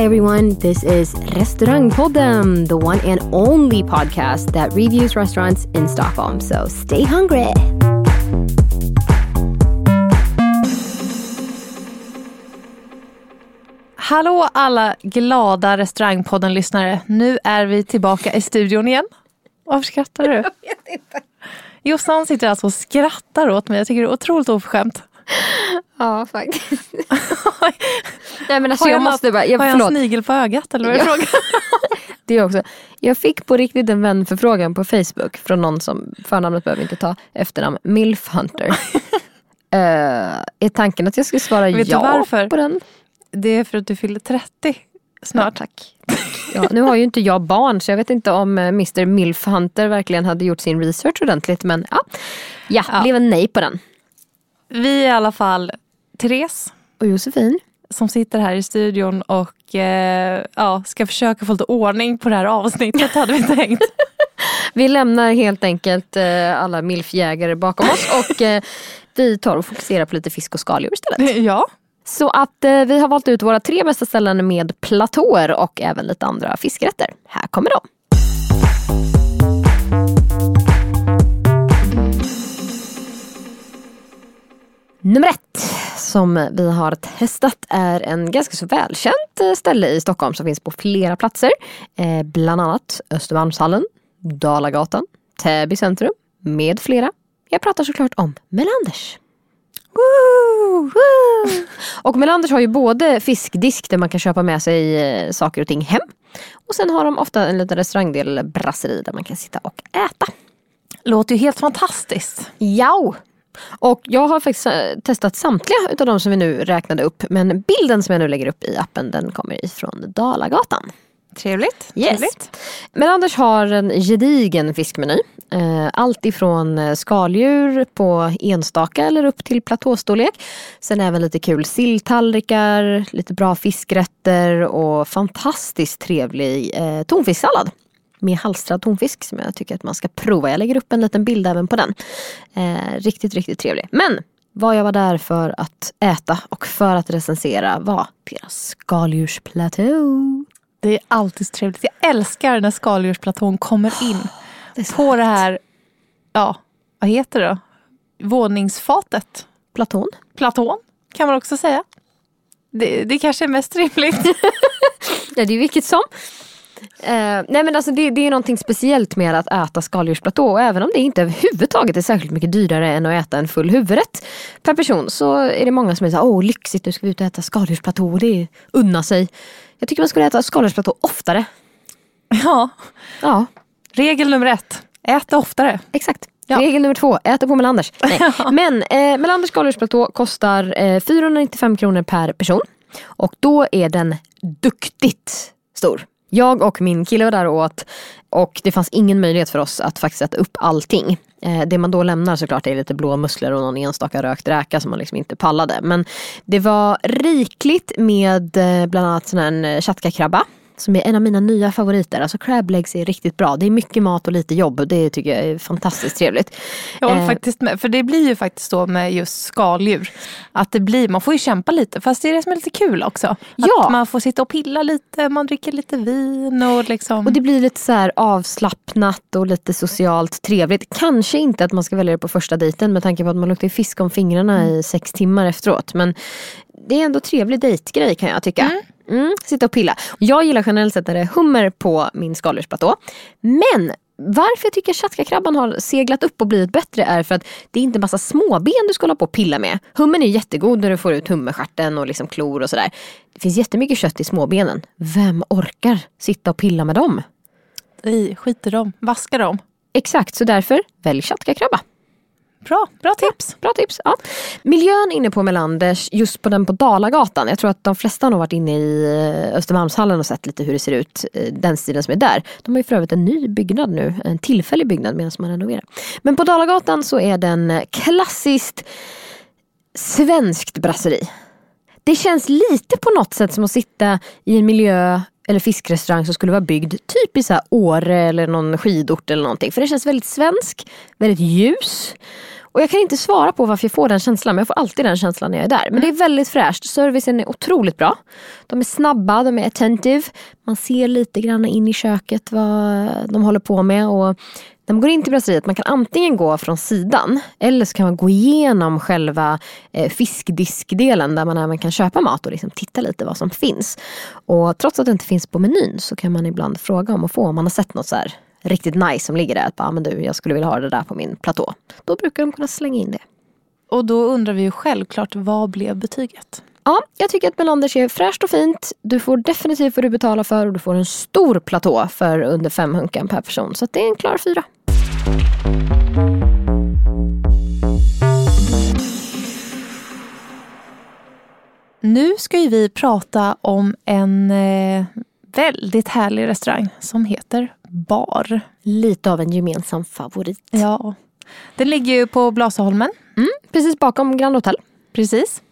Hi, everyone. This is Restaurangpodden, the one and only podcast that reviews restaurants in Stockholm. So stay hungry. Hallå alla glada restaurangpodden-lyssnare. Nu är vi tillbaka i studion igen. Varför skrattar du? Jag vet inte. Jossan sitter alltså och skrattar åt mig. Jag tycker det är otroligt oförskämt. Ja, faktiskt. Nej, men alltså, har jag, jag måste bara, jag, har jag en snigel på ögat eller vad är Ja. frågan? Det också. Jag fick på riktigt en vänförfrågan på Facebook från någon som, förnamnet behöver inte ta, efternamn, Milf Hunter. uh, är tanken att jag ska svara Vet ja varför? på den? Det är för att du fyller 30 snart. tack. Ja, nu har ju inte jag barn så jag vet inte om eh, Mr Milf Hunter verkligen hade gjort sin research ordentligt men ja, ja, Ja. blev en nej på den. Vi är i alla fall Therese Och Josefin? som sitter här i studion och eh, ja, ska försöka få lite ordning på det här avsnittet hade vi tänkt. Vi lämnar helt enkelt eh, alla milfjägare bakom oss och eh, vi tar och fokuserar på lite fisk och skaldjur istället. ja. Så att eh, vi har valt ut våra tre bästa ställen med platåer och även lite andra fiskrätter. Här kommer de. Nummer ett som vi har testat är en ganska så välkänt eh, ställe i Stockholm som finns på flera platser. Eh, bland annat Östermalmshallen, Dalagatan, Täby centrum med flera. Jag pratar såklart om Melanders. Woo! Och Melanders har ju både fiskdisk där man kan köpa med sig eh, saker och ting hem. Och sen har de ofta en liten restaurangdel brasseri där man kan sitta och äta. Låter ju helt fantastiskt. Ja! Och jag har faktiskt eh, testat samtliga utav de som vi nu räknade upp. Men bilden som jag nu lägger upp i appen den kommer ifrån Dalagatan. Trevligt. Yes. Trevligt. Men Anders har en gedigen fiskmeny. Eh, Allt ifrån eh, skaldjur på enstaka eller upp till platåstorlek. Sen även lite kul silltallrikar, lite bra fiskrätter och fantastiskt trevlig tonfisksallad. Med halstrad tonfisk som jag tycker att man ska prova. Jag lägger upp en liten bild även på den. Eh, riktigt, riktigt trevlig. Men vad jag var där för att äta och för att recensera var deras skaldjursplatå. Det är alltid så trevligt. Jag älskar när skaldjursplatån kommer in Det är så på det här, ja, vad heter det då? Våningsfatet. Platon. Platån kan man också säga. Det, det kanske är mest rimligt. Ja, det är vilket som. Eh, nej men alltså det, det är någonting speciellt med att äta skaldjursplatå och även om det inte överhuvudtaget är särskilt mycket dyrare än att äta en full huvudrätt per person så är det många som är såhär, åh lyxigt nu ska vi ut och äta skaldjursplatå och det unna sig. Jag tycker man skulle äta skaldjursplatå oftare. ja, Ja, regel nummer ett. Ät det oftare. exakt. Ja. Regel nummer två, äta på Melanders. Nej. Men eh, Melanders skaldjursplatå kostar eh, 495 kronor per person. Och då är den duktigt stor. Jag och min kille var där och åt och det fanns ingen möjlighet för oss att faktiskt äta upp allting. Eh, det man då lämnar såklart är lite blåmusslor och någon enstaka rökt räka som man liksom inte pallade. Men det var rikligt med eh, bland annat sån här en eh, chatkakrabba som är en av mina nya favoriter. Alltså crab legs är riktigt bra. Det är mycket mat och lite jobb och det tycker jag är fantastiskt trevligt. Jag håller Eh, faktiskt med. För det blir ju faktiskt så med just skaldjur. Att det blir, man får ju kämpa lite. Fast det är det som är lite kul också. Ja. Att man får sitta och pilla lite, man dricker lite vin och liksom. Och det blir lite så här avslappnat och lite socialt trevligt. Kanske inte att man ska välja det på första dejten med tanke på att man luktar fisk om fingrarna i sex timmar efteråt. Men det är ändå trevlig dejtgrej kan jag tycka. Mm, sitta och pilla. Jag gillar generellt sett när det är hummer på min skaldjursplatå. Men varför jag tycker chatkakrabban har seglat upp och blivit bättre är för att det är inte massa småben du ska hålla på och pilla med. Hummen är jättegod när du får ut hummerstjärten och liksom klor och sådär. Det finns jättemycket kött i småbenen. Vem orkar sitta och pilla med dem? I, skit i dem, vaska dem. Exakt, så därför välj tjatkakrabba. Bra, bra tips. Bra tips. Ja. Miljön inne på Melanders, just på den på Dalagatan. Jag tror att de flesta har varit inne i eh, Östermalmshallen och sett lite hur det ser ut, eh, den stilen som är där. De har ju för övrigt en ny byggnad nu, en tillfällig byggnad medan man renoverar. Men på Dalagatan så är den klassiskt svenskt brasseri. Det känns lite på något sätt som att sitta i en miljö eller fiskrestaurang som skulle vara byggd typ i så här Åre eller någon skidort eller någonting. För det känns väldigt svensk, väldigt ljus. Och jag kan inte svara på varför jag får den känslan men jag får alltid den känslan när jag är där. Men det är väldigt fräscht, servicen är otroligt bra. De är snabba, de är attentive. Man ser lite grann in i köket vad de håller på med. Och när man går in till brasseriet, man kan antingen gå från sidan eller så kan man gå igenom själva eh, fiskdiskdelen där man även kan köpa mat och liksom titta lite vad som finns. Och trots att det inte finns på menyn så kan man ibland fråga om att få om man har sett något så här riktigt nice som ligger där. Att ah, men du, jag skulle vilja ha det där på min platå. Då brukar de kunna slänga in det. Och då undrar vi ju självklart, vad blev betyget? Ja, jag tycker att Melanders är fräscht och fint. Du får definitivt vad du betalar för och du får en stor platå för under fem hunkan per person. Så det är en klar fyra. Nu ska vi prata om en eh, väldigt härlig restaurang som heter Bar. Lite av en gemensam favorit. Ja. Den ligger ju på Blasaholmen. Mm, precis bakom Grand Hotel. Precis.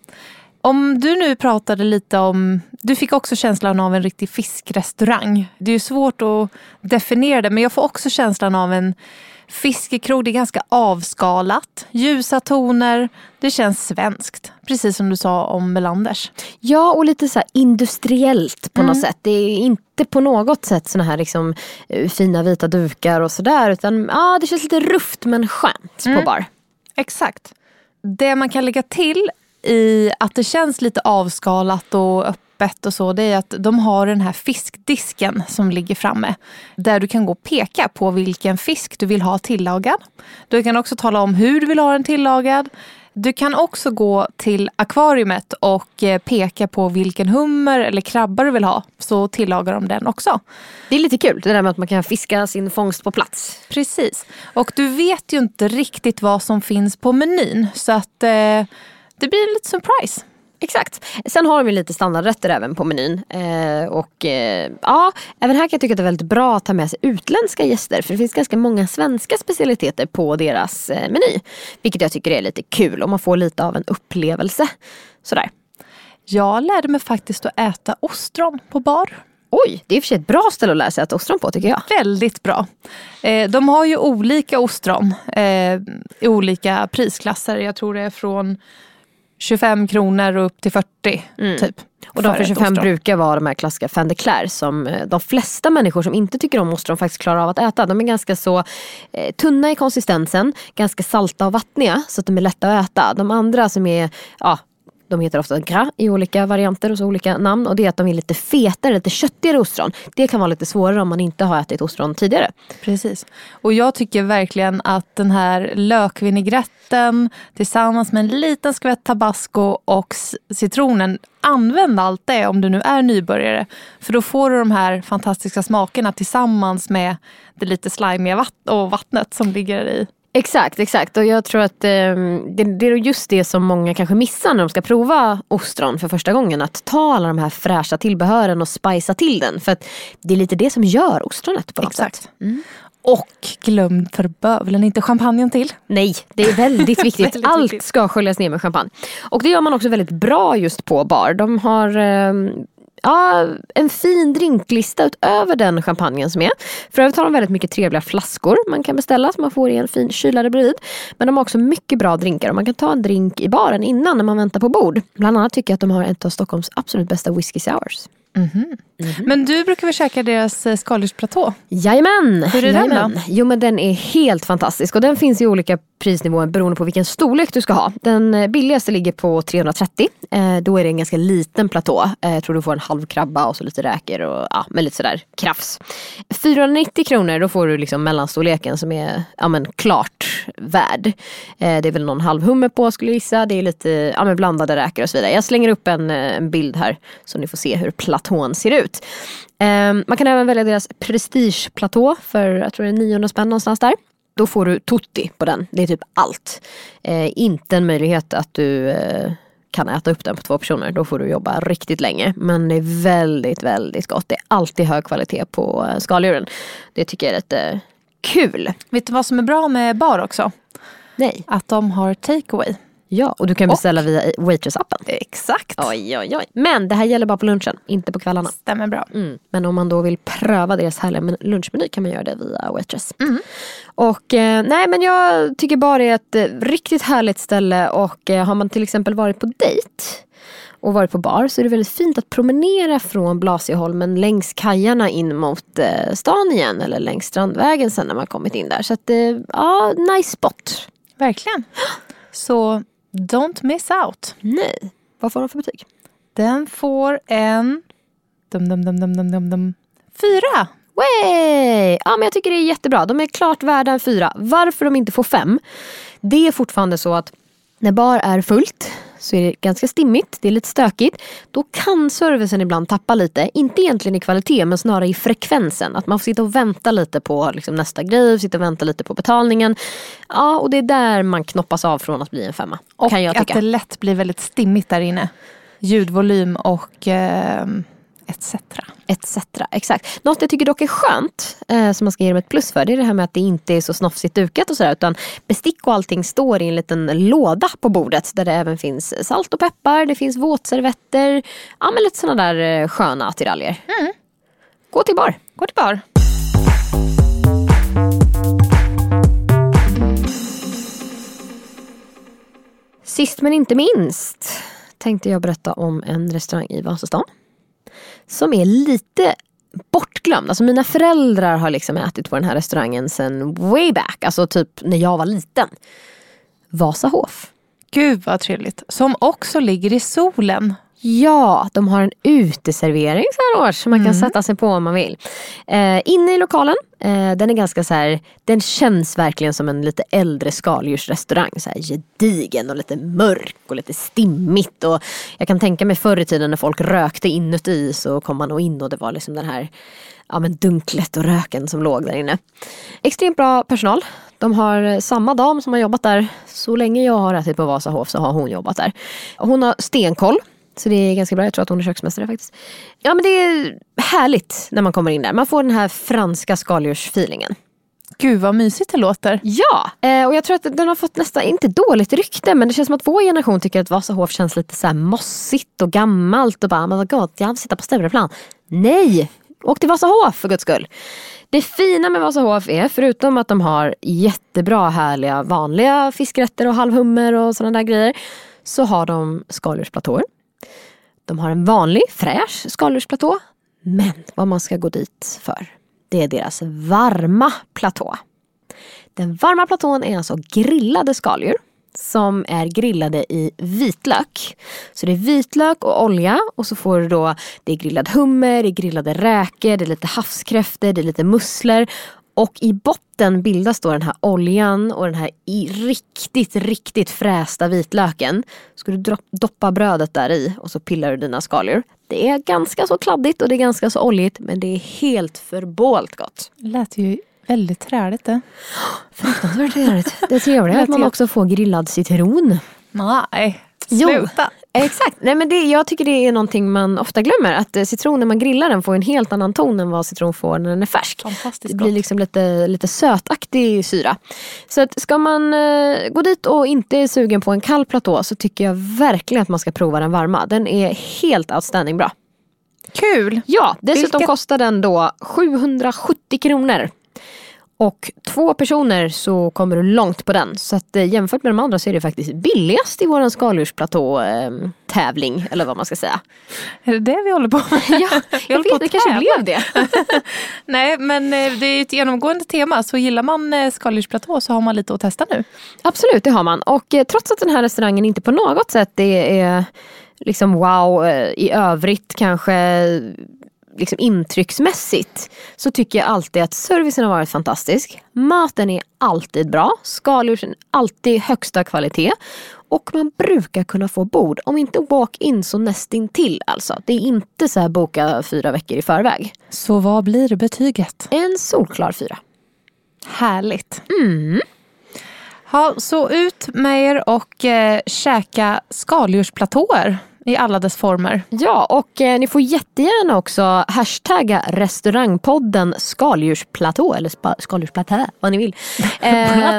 Om du nu pratade lite om, du fick också känslan av en riktig fiskrestaurang. Det är ju svårt att definiera det men jag får också känslan av en fiskekrog. Det är ganska avskalat, ljusa toner. Det känns svenskt, precis som du sa om Melanders. Ja och lite så industriellt på mm. något sätt. Det är inte på något sätt såna här liksom, eh, fina vita dukar och sådär utan ja, det känns lite rufft men skönt mm. på bar. Exakt. Det man kan lägga till i att det känns lite avskalat och öppet och så, det är att de har den här fiskdisken som ligger framme. Där du kan gå och peka på vilken fisk du vill ha tillagad. Du kan också tala om hur du vill ha den tillagad. Du kan också gå till akvariet och eh, peka på vilken hummer eller krabba du vill ha. Så tillagar de den också. Det är lite kul det där med att man kan fiska sin fångst på plats. Precis. Och du vet ju inte riktigt vad som finns på menyn. Så att eh, det blir lite surprise. Exakt. Sen har ju lite standardrätter även på menyn. Eh, och eh, ja, även här kan jag tycka att det är väldigt bra att ta med sig utländska gäster. För det finns ganska många svenska specialiteter på deras eh, meny. Vilket jag tycker är lite kul och man får lite av en upplevelse. Sådär. Jag lärde mig faktiskt att äta ostron på bar. Oj, det är i och för sig ett bra ställe att lära sig äta ostron på tycker jag. Väldigt bra. Eh, de har ju olika ostron eh, i olika prisklasser. Jag tror det är från 25 kronor och upp till 40 mm. typ. Och de för 25 brukar vara de här klassiska Fan Clair som eh, de flesta människor som inte tycker om ostron faktiskt klarar av att äta. De är ganska så eh, tunna i konsistensen, ganska salta och vattniga så att de är lätta att äta. De andra som är ja, de heter ofta gras i olika varianter och så olika namn. Och det är att de är lite fetare, lite köttigare ostron. Det kan vara lite svårare om man inte har ätit ostron tidigare. Precis. Och jag tycker verkligen att den här lökvinägretten tillsammans med en liten skvätt tabasco och citronen Använd allt det om du nu är nybörjare. För då får du de här fantastiska smakerna tillsammans med det lite slimiga vatt och vattnet som ligger i. Exakt, exakt. Och jag tror att eh, det, det, är just det som många kanske missar när de ska prova ostron för första gången. Att ta alla de här fräscha tillbehören och spicea till den. För att det är lite det som gör ostronet på något exakt. sätt. Mm. Och glöm för bövelen inte champagnen till. Nej, det är väldigt viktigt. väldigt Allt viktigt. ska sköljas ner med champagne. Och det gör man också väldigt bra just på bar. De har eh, ja, en fin drinklista utöver den champagnen som är. För övrigt har de väldigt mycket trevliga flaskor man kan beställa som man får i en fin kylare bredvid. Men de har också mycket bra drinkar och man kan ta en drink i baren innan när man väntar på bord. Bland annat tycker jag att de har ett av Stockholms absolut bästa whisky sours. Mm -hmm. Mm -hmm. Men du brukar väl käka deras eh, skaldjursplatå? Jajamän! Hur är Jajamän. den då? Jo men den är helt fantastisk och den finns i olika prisnivåer beroende på vilken storlek du ska ha. Den eh, billigaste ligger på 330. Eh, då är det en ganska liten platå. Eh, jag tror du får en halv krabba och så lite räkor och ja, med lite sådär krafs. 490 kronor då får du liksom mellanstorleken som är ja, men, klart värd. Eh, det är väl någon halv hummer på skulle jag gissa. Det är lite ja, men blandade räkor och så vidare. Jag slänger upp en, eh, en bild här så ni får se hur platån ser ut. Eh, man kan även välja deras prestigeplatå för jag tror det är 900 spänn någonstans där. Då får du tutti på den. Det är typ allt. Eh, inte en möjlighet att du eh, kan äta upp den på två personer. Då får du jobba riktigt länge. Men det är väldigt, väldigt gott. Det är alltid hög kvalitet på eh, skaldjuren. Det tycker jag är lite kul. Vet du vad som är bra med bar också? Nej. Att de har takeaway. Ja, och du kan beställa via Waitress-appen. Exakt. Oj, oj, oj. Men det här gäller bara på lunchen, inte på kvällarna. Stämmer bra. Mm. Men om man då vill pröva deras härliga men- lunchmeny kan man göra det via Waitress. Mm. Och eh, nej men jag tycker bara det är ett eh, riktigt härligt ställe och eh, har man till exempel varit på dejt och varit på bar så är det väldigt fint att promenera från Blasieholmen längs kajarna in mot eh, stan igen eller längs Strandvägen sen när man kommit in där. Så att eh, ja, nice spot. Verkligen. Så don't miss out. Nej, vad får de för betyg? Den får en... Dum, dum, dum, dum, dum, dum, dum. Fyra. Way! Ja, men jag tycker det är jättebra. De är klart värda en fyra. Varför de inte får fem? Det är fortfarande så att när bar är fullt så är det ganska stimmigt, det är lite stökigt. Då kan servicen ibland tappa lite. Inte egentligen i kvalitet men snarare i frekvensen. Att man får sitta och vänta lite på liksom, nästa grej, sitta och vänta lite på betalningen. Ja, och det är där man knoppas av från att bli en femma. Och kan jag att det lätt blir väldigt stimmigt där inne. Ljudvolym och eh, etc. etc. Exakt. Något jag tycker dock är skönt, eh, som man ska ge dem ett plus för, det är det här med att det inte är så snofsigt dukat och sådär. Utan bestick och allting står i en liten låda på bordet där det även finns salt och peppar, det finns våtservetter. Ja men lite sådana där eh, sköna attiraljer. Gå till bar. Gå till bar. Sist men inte minst tänkte jag berätta om en restaurang i Vasastan. Som är lite bortglömd. Alltså mina föräldrar har liksom ätit på den här restaurangen sen way back. Alltså typ när jag var liten. Vasahof. Gud vad trevligt. Som också ligger i solen. Ja, de har en uteservering så här års som man kan sätta sig på om man vill. Eh, inne i lokalen, eh, den är ganska så här, den känns verkligen som en lite äldre skaldjursrestaurang. Så här gedigen och lite mörk och lite stimmigt. Och jag kan tänka mig förr i tiden när folk rökte inuti så kom man nog in och det var liksom den här ja, men dunklet och röken som låg där inne. Extremt bra personal. De har samma dam som har jobbat där så länge jag har ätit på Vasahof så har hon jobbat där. Hon har stenkoll. Så det är ganska bra, jag tror att hon är köksmästare faktiskt. Ja men det är härligt när man kommer in där. Man får den här franska skaldjursfeelingen. Gud vad mysigt det låter. Ja, eh, och jag tror att den har fått nästan, inte dåligt rykte, men det känns som att vår generation tycker att Vasahof känns lite så här mossigt och gammalt och bara, men vad gott, jag sitta på Stureplan. Nej, åk till Vasahof för guds skull. Det fina med Vasahof är, förutom att de har jättebra härliga vanliga fiskrätter och halvhummer och sådana där grejer, så har de skaldjursplatåer. De har en vanlig fräsch skaldjursplatå. Men vad man ska gå dit för, det är deras varma platå. Den varma platån är alltså grillade skaldjur som är grillade i vitlök. Så det är vitlök och olja och så får du då, det är grillad hummer, det är grillade räkor, det är lite havskräftor, det är lite musslor. Och i botten bildas då den här oljan och den här i riktigt, riktigt frästa vitlöken. Ska du doppa brödet där i och så pillar du dina skaldjur. Det är ganska så kladdigt och det är ganska så oljigt men det är helt förbålt gott. Lät ju väldigt träligt det. Fruktansvärt trevligt. Det trevliga är att man också får grillad citron. Nej, Jo. Exakt, Nej, men det, jag tycker det är någonting man ofta glömmer. Att eh, citron när man grillar den får en helt annan ton än vad citron får när den är färsk. Fantastiskt Det blir liksom lite, lite sötaktig syra. Så att ska man eh, gå dit och inte är sugen på en kall platå så tycker jag verkligen att man ska prova den varma. Den är helt outstanding bra. Kul. Ja, dessutom Vilket- kostar den då 770 kronor. Och två personer så kommer du långt på den. Så att eh, jämfört med de andra så är det faktiskt billigast i våran skaldjursplatå eh, tävling. Eller vad man ska säga. Är det det vi håller på med? Ja, jag vet, det kanske blev det. Nej, men eh, det är ett genomgående tema. Så gillar man eh, skaldjursplatå så har man lite att testa nu. Absolut, det har man. Och trots att den här restaurangen inte på något sätt är, liksom wow i övrigt kanske liksom intrycksmässigt så tycker jag alltid att servicen har varit fantastisk. Maten är alltid bra, skaldjursen alltid högsta kvalitet. Och man brukar kunna få bord, om inte walk-in så nästintill alltså. Det är inte så här boka fyra veckor i förväg. Så vad blir betyget? En solklar fyra. Härligt. Mm. Ha, så ut med er och eh, käka skaldjursplatåer i alla dess former. Ja, och eh, ni får jättegärna också hashtagga restaurangpodden skaldjursplatå eller spa, skaldjursplatå, vad ni vill. Eh,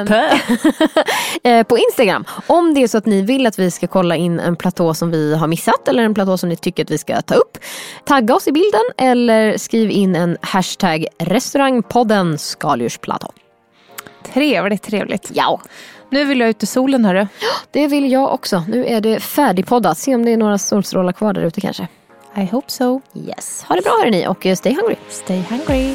eh, på Instagram. Om det är så att ni vill att vi ska kolla in en platå som vi har missat eller en platå som ni tycker att vi ska ta upp. Tagga oss i bilden eller skriv in en hashtag restaurangpodden skaldjursplatå. Trevligt, trevligt. Ja. Nu vill jag ut i solen hörru. Det vill jag också. Nu är det färdigpoddat. Se om det är några solstrålar kvar där ute kanske. I hope so. Yes. Ha det bra hörni och eh, stay hungry. Stay hungry.